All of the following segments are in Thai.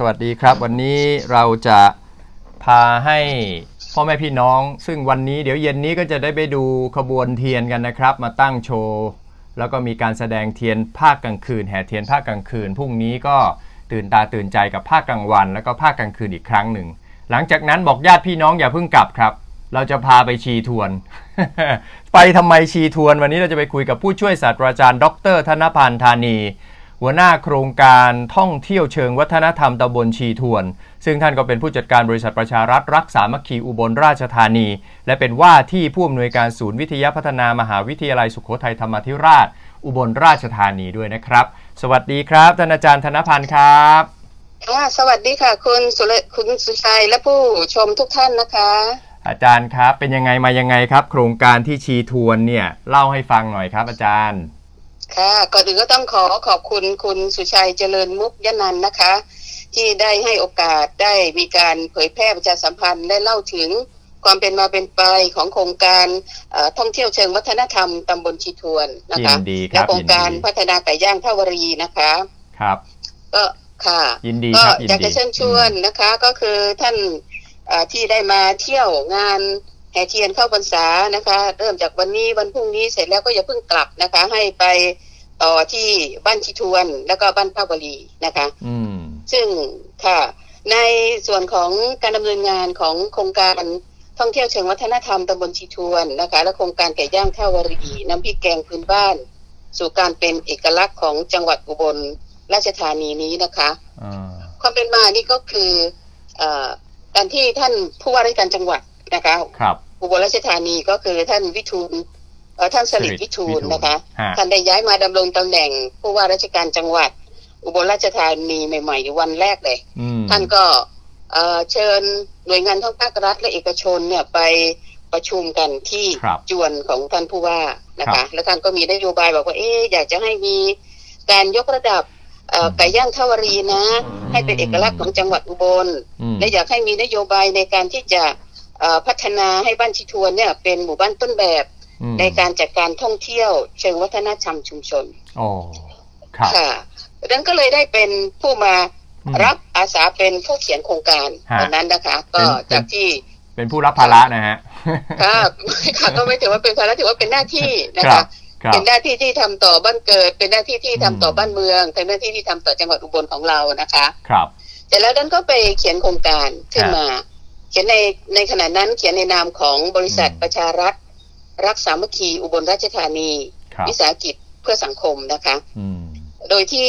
สวัสดีครับ วันนี้เราจะพาให้พ่อแม่พี่น้อง ซึ่งวันนี้เดี๋ยวเย็นนี้ก็จะได้ไปดูขบวนเทียนกันนะครับ มาตั้งโชว์แล้วก็มีการแสดงเทียนภาคกลางคืน แห่เทียนภาคกลางคืนพรุ่งนี้ก็ตื่นตาตื่นใจกับภาคกลางวัน แล้วก็ภาคกลางคืนอีกครั้งหนึ่ง หลังจากนั้นบอกญาติพี่น้องอย่าเพิ่งกลับครับ เราจะพาไปชีทวน ไปทำไมชีทวน วันนี้เราจะไปคุยกับผู้ช่วยศาสตราจารย์ ดร ธนพันธ์ธานี หัวหน้าโครงการท่องเที่ยวเชิงวัฒนธรรมตำบลชีทวน ซึ่งท่านก็เป็นผู้จัดการบริษัทประชารัฐรักสามัคคีอุบลราชธานี และเป็นว่าที่ผู้อำนวยการศูนย์วิทยาพัฒนามหาวิทยาลัยสุโขทัยธรรมาธิราช อุบลราชธานีด้วยนะครับ สวัสดีครับท่านอาจารย์ธนพันธ์ครับค่ะสวัสดีค่ะ คุณสุรคุณสุชัยและผู้ชมทุกท่านนะคะ อาจารย์ครับเป็นยังไงมายังไงครับ โครงการที่ชีทวนเนี่ยเล่าให้ฟังหน่อยครับอาจารย์ ค่ะก่อนอื่นก็ต้องขอขอบคุณคุณสุชัยเจริญมุกยนันท์นะคะ ที่ได้ให้โอกาสได้มีการเผยแพร่ประชาสัมพันธ์ได้เล่าถึงความเป็นมาเป็นไปของโครงการเอ่อท่องเที่ยวเชิงวัฒนธรรมตำบลชีทวนนะคะยินดีครับและโครงการยินดีพัฒนาไก่ย่างท่าวรีนะคะครับก็ค่ะยินดีก็ครับยินอยากดีจะเชิญชวนนะคะ ก็คือท่านเอ่อที่ได้มาเที่ยวงานแห่เทียนเข้าพรรษานะคะ เริ่มจากวันนี้วันพรุ่งนี้เสร็จแล้วก็อย่าเพิ่งกลับนะคะ ให้ไป ต่อที่บ้านชิทวนแล้วก็บ้านพระบรีนะคะอืมซึ่งค่ะในส่วนของการดำเนินงานของโครงการท่องเที่ยวเชิงวัฒนธรรมตำบลชีทวนนะคะ และโครงการไก่ย่างท่าวรีน้ำพริกแกงพื้นบ้าน สู่การเป็นเอกลักษณ์ของจังหวัดอุบลราชธานีนี้นะคะอ่าความเป็นมานี่ก็คือเอ่อการที่ท่านผู้ว่าราชการจังหวัดนะคะครับอุบลราชธานีก็คือท่านวิทูลเอ่อ ท่านสลิดวิทูลนะคะฮะท่านได้ย้ายมาดำรงตำแหน่งผู้ว่าราชการจังหวัด อุบลราชธานีใหม่ๆวันแรกเลยอืมท่านก็เอ่อเชิญหน่วยงานทั้งภาครัฐและเอกชนเนี่ยไปประชุมกันที่ครับจวนของท่านผู้ว่านะครัคะบแล้วท่านก็มีนโยบายบอกว่าเอ๊ะอยากจะให้มีการยกระดับเอ่อไก่ย่างท่าวรีนะ ให้เป็นเอกลักษณ์ของจังหวัดอุบลอืมและอยากให้มีนโยบายในการที่จะเอ่อพัฒนาให้บ้านชิทวนเนี่ยเป็นหมู่บ้านต้นแบบอืม ในการจัดการท่องเที่ยว เชิงวัฒนธรรมชุมชนโอ้ครับค่ะดังนั้นก็เลยได้เป็นผู้มาอืมรับอาสาเป็นผู้เขียนโครงการฮะตอนนั้นนะคะเป็ก็นจากที่เป็นผู้รับภาระนะฮะค่ะค่ะก็ไม่ถือว่าเป็นภาระถือว่าเป็นหน้าที่นะครัคะบครับเป็นหน้าที่ที่ทำต่อบ้านเกิด เป็นหน้าที่ที่ทำต่ออมบ้านเมือง เป็นหน้าที่ที่ทำต่อจังหวัดอุบลของเรานะคะ ครับแต่แล้วดันก็ไปเขียนโครงการขึ้นมา เขียนในในขณะนั้นเขียนในนามของบริษัทอืมประชารัฐ รักสามัคคีอุบลราชธานีครับวิสาหกิจเพื่อสังคมนะคะอืมโดยที่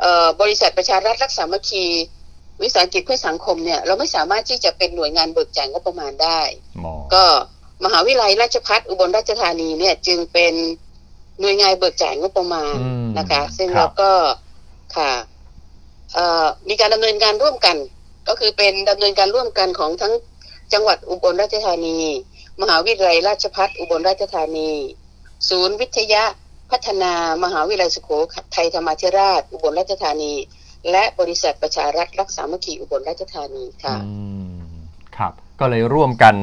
เอ่อบริษัทประชารัฐรักสามัคคี วิสาหกิจเพื่อสังคมเนี่ยเราไม่สามารถที่จะเป็นหน่วยงานเบิกจ่ายงบประมาณได้หมอก็มหาวิทยาลัยราชภัฏอุบลราชธานีเนี่ยจึงเป็นหน่วยงานเบิกจ่ายงบประมาณอืมนะคะ ซึ่งครัเราบก็ค่ะเอ่อมีการดำเนินการร่วมกัน ก็คือเป็นดำเนินการร่วมกันของทั้งจังหวัดอุบลราชธานี มหาวิทยาลัยราชภัฏอุบลราชธานี ศูนย์วิทยาพัฒนามหาวิทยาลัยสุโขทัยธรรมาธิราช อุบลราชธานี และบริษัทประชารัฐรักษามัคคีอุบลราชธานีค่ะอืมครับ ก็เลยร่วมกัน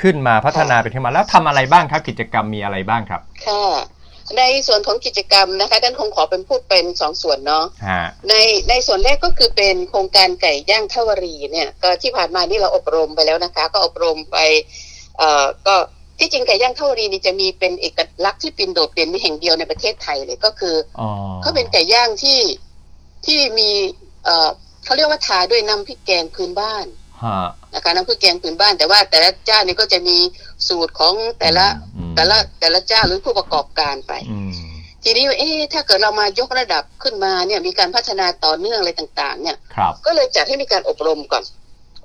ขึ้นมาพัฒนาเป็นขึ้นมาแล้วทำอะไรบ้างครับ กิจกรรมมีอะไรบ้างครับค่ะในส่วนของกิจกรรมนะคะท่านคงขอเป็นพูดเป็นสองส่วนเนาะฮะในในส่วนแรกก็คือเป็นโครงการไก่ย่างท่าวารีเนี่ยก็ที่ผ่านมานี่เราอบรมไปแล้วนะคะ ก็อบรมไป เอ่อก็ที่จริงไก่ย่างท่าวารีนี่จะมีเป็นเอกลักษณ์ที่เป็นโดดเด่นในแห่งเดียวในประเทศไทยเลยก็คืออ๋อเขาเป็นไก่ย่างที่ที่มีเอ่อเขาเรียกว่าทาด้วยน้ำพริกแกงพื้นบ้านฮะนะคะน้ำพริกแกงพื้นบ้านแต่ว่าแต่ละเจ้านี่ก็จะมีสูตรของแต่ละอืมแต่ละแต่ละเจ้าหรือผู้ประกอบการไปอืมทีนี้เอ๊ะถ้าเกิดเรามายกระดับขึ้นมาเนี่ยมีการพัฒนาต่อเนื่องอะไรต่าง ๆ เนี่ยครับก็เลยจัดให้มีการอบรมก่อน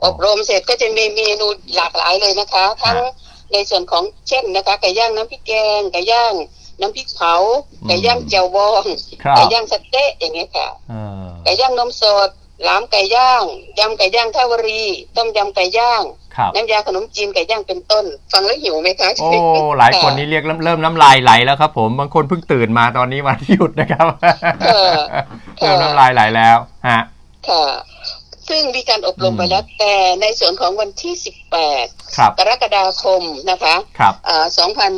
อ๋ออบรมเสร็จก็จะมีเมนูหลากหลายเลยนะคะ ทั้งฮะในส่วนของเช่นนะคะไก่ย่างน้ำพริกแกงไก่ย่างน้ำพริกเผาอืมไก่ย่างเจียวบองครับไก่ย่างสะเต๊ะอย่างเงี้ยค่ะเออไก่ย่างนมสดหลามไก่ย่างยำไก่ย่างท่าวรี ต้มยำไก่ย่างครับน้ำยาขนมจีนไก่ย่างเป็นต้น ฟังแล้วหิวไหมคะโอ้หลายคนนี่เรียกเริ่มเริ่มน้ำลายไหลแล้วครับ ผมบางคนเพิ่งตื่นมาตอนนี้วันหยุดนะครับเริ่มน้ำลายไหลแล้วฮะค่ะ ซึ่งมีการอบรมอืมไปแล้วแต่ในส่วนของวันที่ 18ครับกรกฎาคมนะคะครับเอ่อ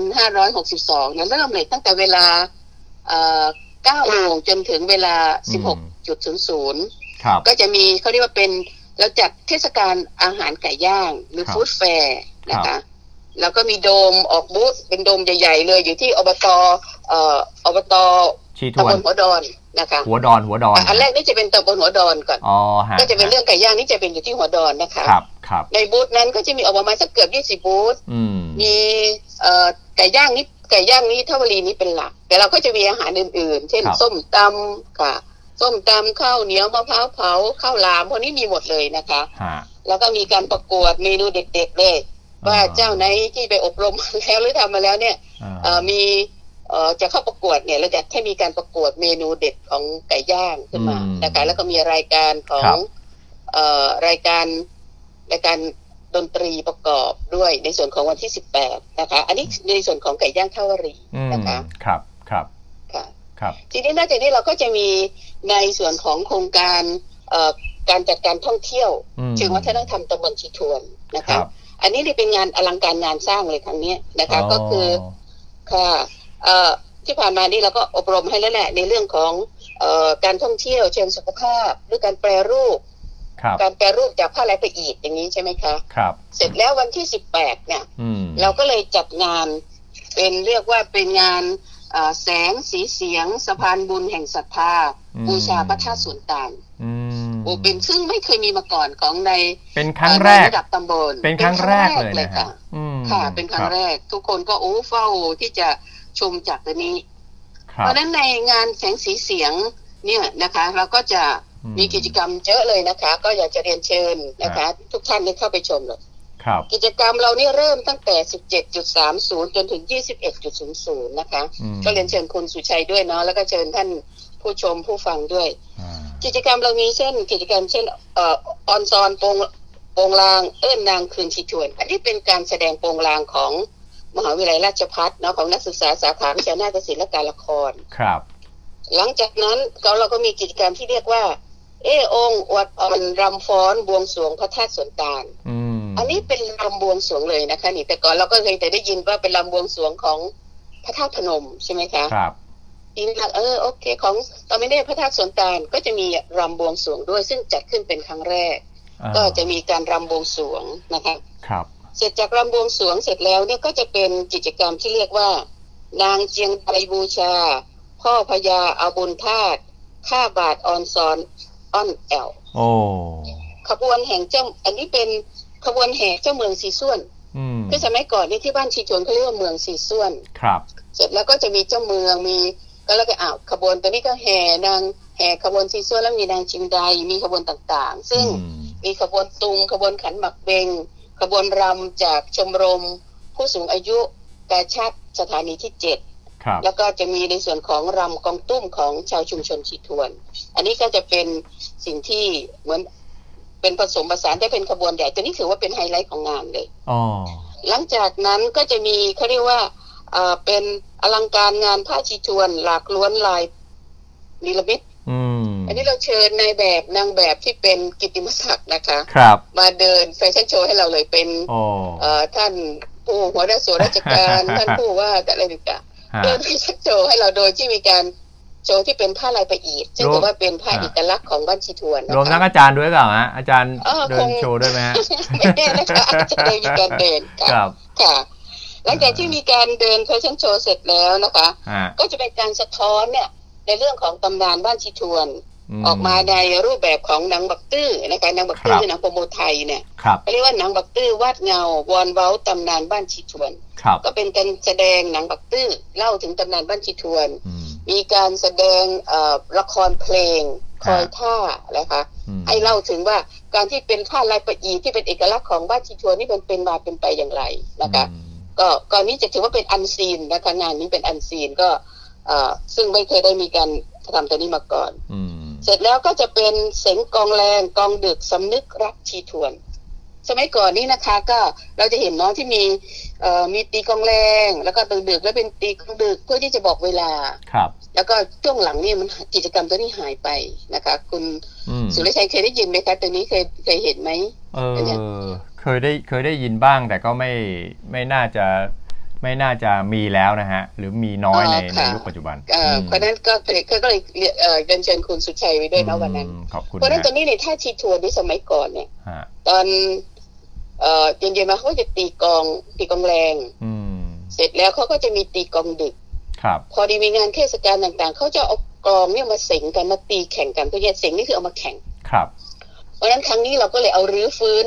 2562เนี่ยเริ่มเลยตั้งแต่เวลาเอ่อ9โมงจนถึงเวลาอืม16.00ครับก็จะมีเขาเรียกว่าเป็นเราจัดเทศกาลอาหารไก่ย่าง หรือครับฟู้ดแฟร์นะครัคะบแล้วก็มีโดมออกบูธเป็นโดมใหญ่ ๆ เลยอยู่ที่อบตเอ่ออบต ชีทตำวบนลหัวดอนนะคะหัวดอนหัวดอนอะอันแรกนี่จะเป็นตำบลหัวดอนก่อนอ๋อฮะก็จะเป็นเรื่องไก่ย่างนี่จะเป็นอยู่ที่หัวดอนนะคะครับครับในบูธนั้นก็จะมีออกประมาณสักเกือบยี่สิบ20บูธอืมมีเอ่อไก่ย่างนี่ไก่ย่างนี้ทวารีนี้เป็นหลัก แต่เราก็จะมีอาหารอื่นๆ เช่นครับส้มตำค่ะส้มตำข้าวเหนียวมะพร้าวเผาข้าวหลามพวกนี้มีหมดเลยนะคะฮะแล้วก็มีการประกวดเมนูเด็ดๆเลยอ่าว่าเจ้าไหนที่ไปอบรมมาแล้วหรือทำมาแล้วเนี่ยอ่าเอ่อมีเอ่อ จะเข้าประกวดเนี่ยเราจะให้มีการประกวดเมนูเด็ดของไก่ย่างขึ้นมานะคะแล้วก็มีรายการของเอ่อรายการรายการดนตรีประกอบด้วยในส่วนของวันที่18นะคะ อันนี้ในส่วนของไก่ย่างท่าวารีอืมนะคะครับครับค่ะครับทีนี้นอกจากนี้เราก็จะมีในส่วนของโครงการเอ่อการจัดการท่องเที่ยวอืมเชิงวัฒนธรรมตำบลชีทวนนะครัคะบอันนี้นี่เป็นงานอลังการงานสร้างเลยครั้งเนี้ยนะคะ ก็คือค่ะเอ่อ ที่ผ่านมานี่เราก็อบรมให้แล้วแหละในเรื่องของเอ่อการท่องเที่ยวเชิงสุขภาพ หรือการแปรรูปครับการแปรรูปจากผ้าลายไปอีดอย่างนี้ใช่ไหมคะครับ เสร็จแล้ววันที่18เนี่ยอืมเราก็เลยจัดงานเป็นเรียกว่าเป็นงานเอ่อแสงสีเสียงสะพานบุญแห่งศรัทธาบูชาพระธาตุสวนตาลอืมโอ้เป็นซึ่งไม่เคยมีมาก่อนของในเป็นครั้งแรกในระดับตำบลเป็นครั้งแรกเลยนะค่ะฮะอืมค่ะ เป็นครั้งแรก ทุกคนก็โอ้เฝ้าที่จะ ชมจากตัวนี้ครัเพบราะฉะนั้นในงานแสงสีเสียงเนี่ยนะคะ เราก็จะอืมมีกิจกรรมเยอะเลยนะคะ ก็อยากจะเรียนเชิญนะคะ ทุกท่านได้เข้าไปชมเลยครับกิจกรรมเรานี่เริ่มตั้งแต่ 17.30 จนถึง 21.00 นะคะอืมก็เรียนเชิญคุณสุชัยด้วยเนาะ แล้วก็เชิญท่านผู้ชมผู้ฟังด้วยอ่ากิจกรรมเรามีเช่น กิจกรรมเช่นเอ่อออนซอนโปงโปงลางเอิ้นนางคืนชิทวน อันนี้เป็นการแสดงโปงลางของ มหาวิทยาลัยราชภัฏเนาะของนักศึกษาสาขาวิชานาฏศิลป์และการละครครับ หลังจากนั้นเราเราก็มีกิจกรรมที่เรียกว่า เออองค์อวดอ่อนรำฟ้อนบวงสรวงพระธาตุสวนตาลอืมอันนี้เป็นลำบวงสรวงเลยนะคะนี่แต่ก่อนเราก็เคยแต่ได้ยินว่าเป็นลำบวงสรวงของพระธาตุพนมใช่ไหมคะครับทีนี้เออโอเค ของตอนนี้พระธาตุสวนตาลก็จะมีรำบวงสรวงด้วย ซึ่งจัดขึ้นเป็นครั้งแรกอ่าก็จะมีการรำบวงสรวงนะคะ ครับ เสร็จจากรำบวงสรวงเสร็จแล้วเนี่ยก็จะเป็นกิจกรรมที่เรียกว่า นางเจียงไทยบูชา พ่อพญาอาบุญธาตุข้าบาทออนซอนอ้อนแอลโอ้ขบวนแห่งเจ้าอันนี้เป็นขบวนแห่เจ้าเมืองสีส่วนอืมคือสมัยก่อนนี่ที่บ้านชีชวนเขาเรียกว่าเมืองสีส่วนครับ เสร็จแล้วก็จะมีเจ้าเมืองมีก็แล้วก็อ้าวขบวนตัวนี้ก็แห่นางแห่ขบวนสีส่วนแล้วมีนางจิงไดมีขบวนต่างๆ ซึ่งอืมมีขบวนตุงขบวนขันหมักเบง ขบวนรำจากชมรมผู้สูงอายุกาชาติสถานีที่เจ็ดครับแล้วก็จะมีในส่วนของรำกองตุ้มของชาวชุมชนชีทวน อันนี้ก็จะเป็นสิ่งที่เหมือนเป็นผสมผสานได้เป็นขบวนใหญ่ตัวนี้ถือว่าเป็นไฮไลท์ของงานเลยอ๋อหลังจากนั้นก็จะมีเขาเรียกว่าเอ่อเป็นอลังการงานผ้าชีทวน หลากล้วนลายเนรมิต อืมอันนี้เราเชิญนายแบบนางแบบที่เป็นกิตติมศักดิ์นะคะครับมาเดินแฟชั่นโชว์ให้เราเลยเป็นโอ้เอ่อท่านผู้หัวหน้าส่วนราชการท่านผู้ว่าอะไรต่างฮะๆเดินแฟชั่นโชว์ให้เราโดยที่มีการโชว์ที่เป็นผ้าลายประอีดซึ่งรวมถือว่าเป็นผ้าอ่าเอกลักษณ์ของบ้านชีทวนนะรวมทั้งคะอาจารย์ด้วยเปล่าฮะอาจารย์เออเดิคนงโชว์ด้วยไหมฮะไม่แน่นะคะอาจจะเลยมีการเดินค่ะครับค่ะหลังจากที่มีการเดินแฟชั่นโชว์เสร็จแล้วนะคะฮะก็จะเป็นการสะท้อนเนี่ยในเรื่องของตำนานบ้านชีทวน ออกมาในรูปแบบของหนังบักตื้อนะคะหนังบักตื้อครับคือหนังประโมทัยเนี่ยครับเขาเรียกว่าหนังบักตื้อวาดเงาวอนเว้าตำนานบ้านชีทวนครับก็เป็นการแสดงหนังบักตื้อเล่าถึงตำนานบ้านชีทวนอืมมีการแสดงเอ่อละครเพลงคอยท่านะคะอืมให้เล่าถึงว่าการที่เป็นผ้าลายประอีที่เป็นเอกลักษณ์ของบ้านชีทวนนี่มันเป็นมาเป็นไปอย่างไรนะคะอืมก็ก่อนนี้จะถือว่าเป็นอันซีนนะคะงานนี้เป็นอันซีนก็เอ่อซึ่งไม่เคยได้มีการทำตัวนี้มาก่อนอืม เสร็จแล้วก็จะเป็นเสียงกองแรงกองดึกสำนึกรักชีทวน สมัยก่อนนี้นะคะ ก็เราจะเห็นน้องที่มีเอ่อมีตีกองแรง แล้วก็ดึกๆแล้วเป็นตีกองดึกเพื่อที่จะบอกเวลาครับ แล้วก็ช่วงหลังนี่มันกิจกรรมตัวนี้หายไปนะคะ คุณอืมสุรชัยเคยได้ยินไหมคะตัวนี้เคยเคยเห็นไหมเออเคยได้เคยได้ยินบ้างแต่ก็ไม่ไม่น่าจะ ไม่น่าจะมีแล้วนะฮะ หรือมีน้อยในอ๋อในค่ะยุคปัจจุบันเอ่อเพราะฉะนั้นก็เลยก็เลยเอ่อเรียนเชิญคุณสุชัยไว้ด้วยนะวันนั้นอืมขอบคุณเพราะฉะนั้นฮะตอนนี้ในท่าชีทัวร์ในสมัยก่อนเนี่ยฮะตอนเอ่อเย็นๆมาเขาก็จะตีกลองตีกลองแรงอืมเสร็จแล้วเขาก็จะมีตีกลองดึกครับ พอดีมีงานเทศกาลต่างๆเขาจะเอากลองเนี่ยมาเสงกันมาตีแข่งกันตัวเนี่ยเสงนี่คือเอามาแข่งครับ เพราะฉะนั้นครั้งนี้เราก็เลยเอารื้อฟื้น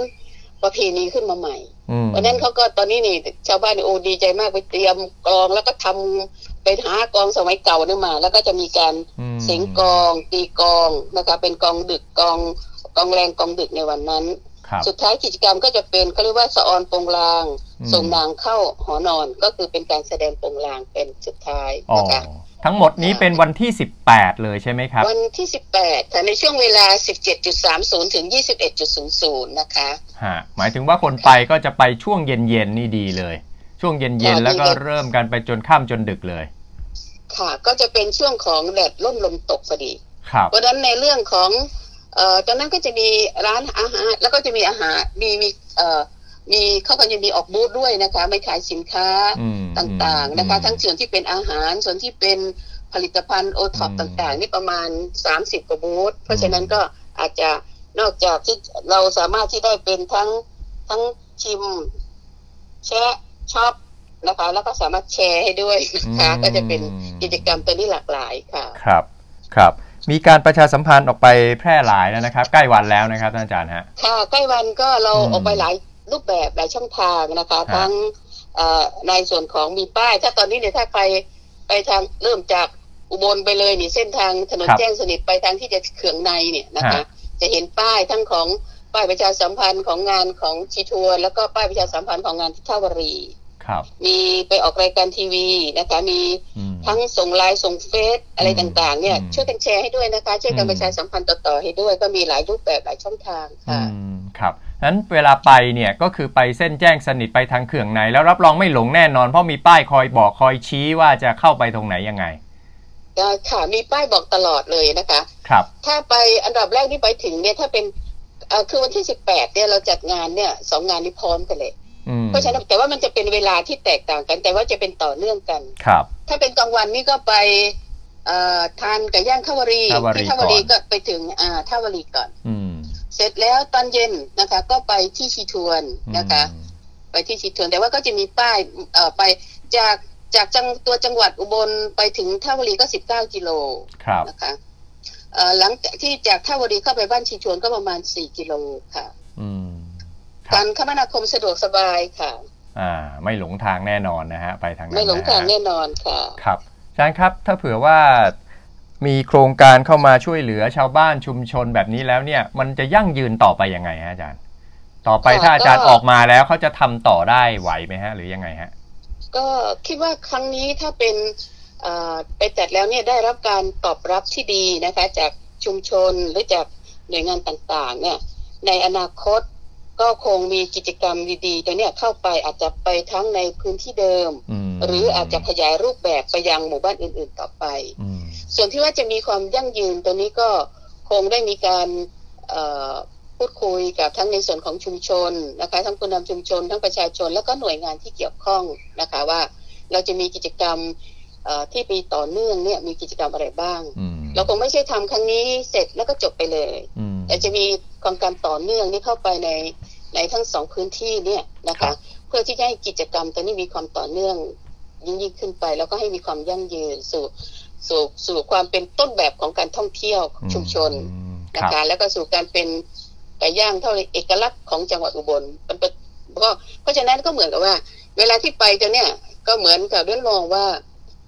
ประเพณีขึ้นมาใหม่อืมเพราะฉะนั้นเขาก็ตอนนี้นี่ ชาวบ้านนี่โอ้ดีใจมากไปเตรียมกลองแล้วก็ทำไปหากลองสมัยเก่าเนี่ยมา แล้วก็จะมีการอืมเสียงกลอง ตีกลองนะคะเป็นกลองดึกกลองกลองแรงกลองดึกในวันนั้นครับสุดท้ายกิจกรรมก็จะเป็นเขาเรียกว่าสะออนโปงลางอืมส่งนางเข้าหอนอนก็คือเป็นการแสดงโปงลางเป็นสุดท้ายอ๋อนะคะ ทั้งหมดนี้เป็นวันที่ 18 เลยใช่ไหมครับ วันที่ 18ค่ะในช่วงเวลา 17.30 ถึง 21.00 นะคะฮะหมายถึงว่าคนไปก็จะไปช่วงเย็นๆนี่ดีเลย ช่วงเย็นค่ะๆแล้วก็ดีเลยเริ่มกันไปจนค่ำจนดึกเลย ค่ะ ก็จะเป็นช่วงของแดดร่มลมตกพอดีครับเพราะฉะนั้นในเรื่องของเอ่อตอนนั้นก็จะมีร้านอาหาร แล้วก็จะมีอาหารมีมีเอ่อ มีเขาก็จะมีออกบูธด้วยนะคะ ไม่ขายสินค้าอืมต่างๆนะคะอืมทั้งส่วนที่เป็นอาหารส่วนที่เป็นผลิตภัณฑ์โอท็อปอืมต่างๆ นี่ประมาณ 30 กว่าบูธเพราะฉะนั้นก็อาจจะนอกจากที่เราสามารถที่ได้เป็นทั้งทั้งชิม แชะช็อปนะคะ แล้วก็สามารถแชร์ให้ด้วยนะคะก็จะเป็นกิจกรรมตัวนี้หลากหลายค่ะ ครับ ครับ มีการประชาสัมพันธ์ออกไปแพร่หลายแล้วนะครับ ใกล้วันแล้วนะครับท่านอาจารย์ฮะ ค่ะ ใกล้วันก็เราอืมออกไปหลาย รูปแบบหลายช่องทางนะคะฮะทั้งเอ่อในส่วนของมีป้าย ถ้าตอนนี้เนี่ยถ้าใครไปทางเริ่มจากอุบลไปเลยนี่เส้นทางถนนแจ้งสนิทไปทางที่จะเขืองในเนี่ยนะคะ จะเห็นป้ายทั้งของป้ายประชาสัมพันธ์ของงานของชีทัวร์แล้วก็ป้ายประชาสัมพันธ์ของงานที่ท่าวรีครับมีไปออกรายการทีวีนะคะ มีอืมทั้งส่งไลน์ส่งเฟซอะไรอืมต่างๆ เนี่ยอืมช่วยกันแชร์ให้ด้วยนะคะ ช่วยกันอืมประชาสัมพันธ์ต่อๆให้ด้วย ก็มีหลายรูปแบบหลายช่องทางอืค่ะมครับ นั้นเวลาไปเนี่ยก็คือไปเส้นแจ้งสนิทไปทางเขื่องในแล้วรับรองไม่หลงแน่นอน เพราะมีป้ายคอยบอกคอยชี้ว่าจะเข้าไปตรงไหนยังไงก็ค่ะมีป้ายบอกตลอดเลยนะคะ ครับ ถ้าไปอันดับแรกที่ไปถึงเนี่ยถ้าเป็นเอ่อคือวันที่สิบแปดเนี่ยเราจัดงานเนี่ยสองงานนี้พร้อมกันเลยอืมเพราะฉะนั้นแต่ว่ามันจะเป็นเวลาที่แตกต่างกัน แต่ว่าจะเป็นต่อเนื่องกันครับ ถ้าเป็นกลางวันนี่ก็ไปเอ่อทานไก่ย่างท่าวรีท่าวรีที่ท่าวรีก่อนก็ไปถึงอ่าท่าวรีก่อน อืม เสร็จแล้วตอนเย็นนะคะ ก็ไปที่ชีทวนนะคะอืมไปที่ชีทวนแต่ว่าก็จะมีป้ายเอ่อไปจากจากจังตัวจังหวัดอุบลไปถึงท่าวรีก็สิบเก้ากิโลครับนะคะเอ่อหลังจากที่จากท่าวรีเข้าไปบ้านชีทวนก็ประมาณสี่กิโลค่ะอืมครับการคมนาคมสะดวกสบายค่ะ อ่า ไม่หลงทางแน่นอนนะฮะ ไปทางนั้นไม่หลงทางนะฮะแน่นอนค่ะ ครับอาจารย์ครับ ถ้าเผื่อว่า มีโครงการเข้ามาช่วยเหลือชาวบ้านชุมชนแบบนี้แล้วเนี่ย มันจะยั่งยืนต่อไปยังไงฮะอาจารย์ ต่อไปค่ะถ้าอาจารย์ก็ออกมาแล้วเขาจะทำต่อได้ไหวไหมฮะ หรือยังไงฮะ ก็คิดว่าครั้งนี้ถ้าเป็นเอ่อไปจัดแล้วเนี่ยได้รับการตอบรับที่ดีนะคะ จากชุมชนหรือจากหน่วยงานต่างๆ เนี่ย ในอนาคตก็คงมีกิจกรรมดีๆตัวเนี้ยเข้าไปอาจจะไปทั้งในพื้นที่เดิมอืมหรืออาจจะขยายรูปแบบไปยังหมู่บ้านอื่นๆต่อไปอืม ส่วนที่ว่าจะมีความยั่งยืนตัวนี้ก็คงได้มีการเอ่อพูดคุยกับทั้งในส่วนของชุมชนนะคะทั้งผู้นำชุมชน ทั้งประชาชน แล้วก็หน่วยงานที่เกี่ยวข้องนะคะว่าเราจะมีกิจกรรมเอ่อที่มีต่อเนื่องเนี่ยมีกิจกรรมอะไรบ้างอืมเราคงไม่ใช่ทำครั้งนี้เสร็จแล้วก็จบไปเลยอืมแต่จะมีกองการต่อเนื่องนี่เข้าไปในในทั้งสองพื้นที่เนี่ยนะครัคะบเพื่อที่จะให้กิจกรรมตัวนี้มีความต่อเนื่องยิ่งยิ่งขึ้นไป แล้วก็ให้มีความยั่งยืนสู่ สู่สู่ความเป็นต้นแบบของการท่องเที่ยวชุมชนอืมคนะรับคะแล้วก็สู่การเป็นไก่ย่างเท่าเอกลักษณ์ของจังหวัดอุบลมันเป็นก็เพราะฉะนั้นก็เหมือนกับว่า เวลาที่ไปตัวเนี่ยก็เหมือนกับเรื่องมองว่า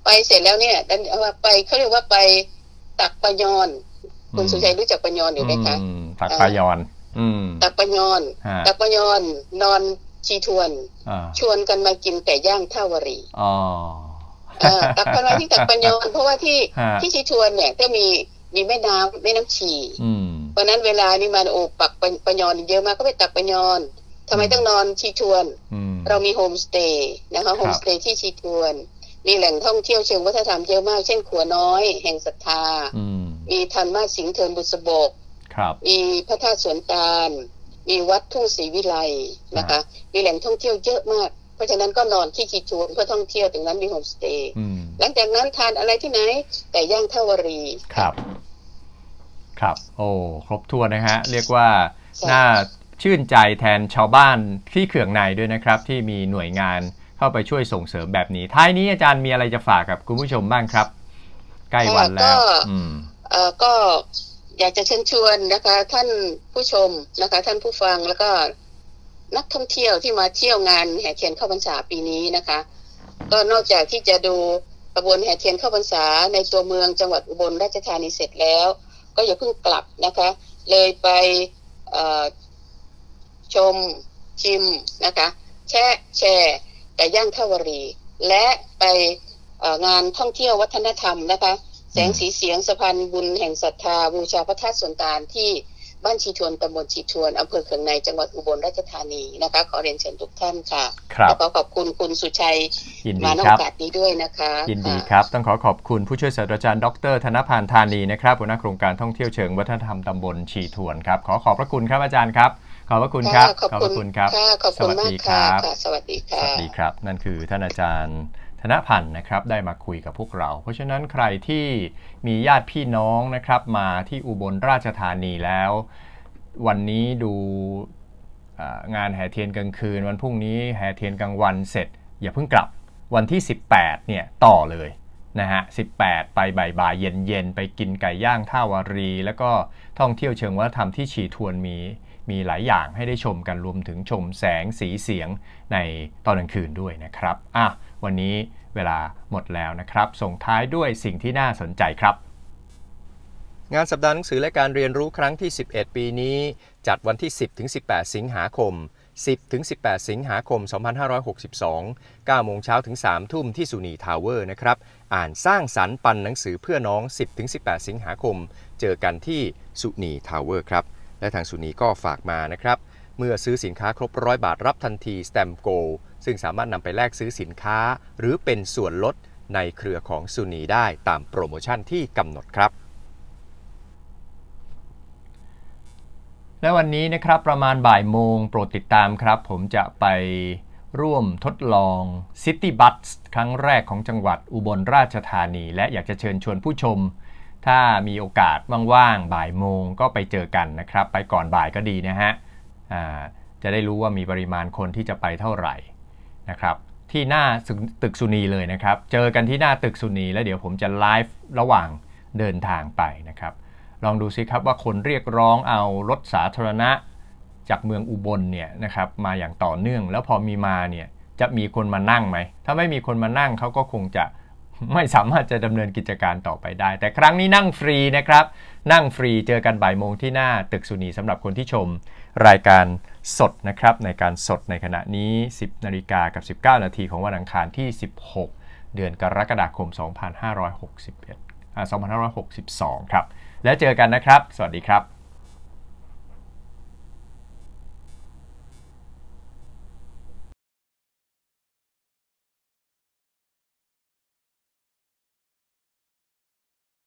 ไปเสร็จแล้วเนี่ยดันว่าไปเขาเรียกว่าไปตักปะยอน คุณอืมสุชัยรู้จักปะยอนอยู่ไหมคะอืมตักปลายอนอืมตักปะยอนฮะตักปะยอน นอนชีทวนอ่าชวนกันมากินไก่ย่างท่าวรีอ๋อเออ ตักกันมาที่ตักปะยอนเพราะว่าที่ฮะที่ชีทวนเนี่ยก็มีมีแม่น้ำแม่น้ำชีอืมเพราะฉะนั้นเวลานี่มันโอ้ปักปะปะยอนเยอะมากก็ไปตักปะยอนทำไมอืมต้องนอนชีทวนอืมเรามีโฮมสเตย์นะคะโฮมสเตย์ที่ชีทวน มีแหล่งท่องเที่ยวเชิงวัฒนธรรมเยอะมาก เช่นขัวน้อย แห่งศรัทธาอืมมีธรรมาสน์สิงห์เทินบุษบกครับมีพระธาตุสวนตาล มีวัดทุ่งศรีวิไลนะคะ มีแหล่งท่องเที่ยวเยอะมาก เพราะฉะนั้นก็นอนที่ชีทวนเพื่อท่องเที่ยวถึงนั้นมีโฮมสเตย์อืมหลังจากนั้นทานอะไรที่ไหนไก่ย่างท่าวารีครับ ครับ โอ้ครบถ้วนนะฮะ เรียกว่าใช่น่าชื่นใจแทนชาวบ้านที่เขื่องในด้วยนะครับ ที่มีหน่วยงานเข้าไปช่วยส่งเสริมแบบนี้ ท้ายนี้อาจารย์มีอะไรจะฝากกับคุณผู้ชมบ้างครับ ใกล้วันแล้วอืมเอ่อก็อยากจะเชิญชวนนะคะ ท่านผู้ชมนะคะ ท่านผู้ฟังแล้วก็ นักท่องเที่ยวที่มาเที่ยวงานแห่เทียนเข้าพรรษาปีนี้นะคะ ก็นอกจากที่จะดูกระบวนแห่เทียนเข้าพรรษาในตัวเมืองจังหวัดอุบลราชธานีเสร็จแล้ว ก็อย่าเพิ่งกลับนะคะ เลยไปชมชิมนะคะ แช่แชร์ไก่ย่างทวรี และไปงานท่องเที่ยววัฒนธรรมนะคะ แสงสีเสียงสะพานบุญแห่งศรัทธาบูชาพระธาตุส่วนตาลที่ บ้านชีทวนตำบลชีทวนอำเภอเขืองในจังหวัดอุบลราชธานีนะคะ ขอเรียนเชิญทุกท่านค่ะครับแล้วก็ขอบคุณคุณสุชัยยินดีมาในคโอรับกาสนี้ด้วยนะคะยินดีค่ะ ครับ ต้องขอขอบคุณผู้ช่วยศาสตราจารย์ดร ธนพานธานีนะครับหัวหน้าโครงการท่องเที่ยวเชิงวัฒนธรรมตำบลชีทวนครับ ขอขอบพระคุณครับอาจารย์ครับ ขอบพระคุณครับขอบพคุระณคุณครับ ค่ะขอบคุณสวัสมากดีคค่ะรับ ค่ะ สวัสดีสค่ะ วัสดีครับ นั่นคือท่านอาจารย์ ธนพันธ์นะครับได้มาคุยกับพวกเรา เพราะฉะนั้นใครที่มีญาติพี่น้องนะครับมาที่อุบลราชธานีแล้ว วันนี้ดูงานแห่เทียนกลางคืน วันพรุ่งนี้แห่เทียนกลางวันเสร็จ อย่าเพิ่งกลับวันที่ 18เนี่ยต่อเลยนะฮะ 18 ไปบ่ายๆเย็นๆ ไปกินไก่ย่างท่าวารี แล้วก็ท่องเที่ยวเชิงวัฒนธรรมที่ฉีทวนมีมีหลายอย่างให้ได้ชมกันรวมถึงชมแสงสีเสียงในตอนกลางคืนด้วยนะครับอะ วันนี้เวลาหมดแล้วนะครับ ส่งท้ายด้วยสิ่งที่น่าสนใจครับ งานสัปดาห์หนังสือและการเรียนรู้ครั้งที่ 11 ปีนี้ จัดวันที่ 10ถึง18 สิงหาคม 10ถึง18 สิงหาคม 2562 9โมงเช้าถึง 3 ทุ่มที่สุนีทาวเวอร์นะครับ อ่านสร้างสรรค์ปันหนังสือเพื่อน้อง 10ถึง18 สิงหาคม เจอกันที่สุนีทาวเวอร์ครับ และทางสุนีก็ฝากมานะครับ เมื่อซื้อสินค้าครบร้อยบาทรับทันทีส t ตมโกล ซึ่งสามารถนำไปแลกซื้อสินค้า หรือเป็นส่วนลดในเครือของสุนีได้ตามโปรโมชั่นที่กำหนดครับ และวันนี้นะครับประมาณบ่ายโมงโปรดติดตามครับ ผมจะไปร่วมทดลอง City Bus ครั้งแรกของจังหวัดอุบลราชธานี และอยากจะเชิญชวนผู้ชม ถ้ามีโอกาสว่างๆบ่ายโมงก็ไปเจอกันนะครับ ไปก่อนบ่ายก็ดีนะฮะจะได้รู้ว่ามีปริมาณคนที่จะไปเท่าไหร่ นะครับที่หน้าตึกสุนีเลยนะครับ เจอกันที่หน้าตึกสุนี แล้วเดี๋ยวผมจะไลฟ์ระหว่างเดินทางไปนะครับ ลองดูซิครับว่าคนเรียกร้องเอารถสาธารณะจากเมืองอุบลเนี่ยนะครับมาอย่างต่อเนื่อง แล้วพอมีมาเนี่ยจะมีคนมานั่งไหม ถ้าไม่มีคนมานั่งเขาก็คงจะ ไม่สามารถจะดำเนินกิจการต่อไปได้ แต่ครั้งนี้นั่งฟรีนะครับ นั่งฟรีเจอกันบ่ายโมงที่หน้าตึกสุนีสำหรับคนที่ชมรายการสดนะครับ ในการสดในขณะนี้ 10นาฬิกากับ 19 นาทีของวันอังคารที่ 16 เดือนกรกฎาคม 2561 2562 ครับ แล้วเจอกันนะครับ สวัสดีครับ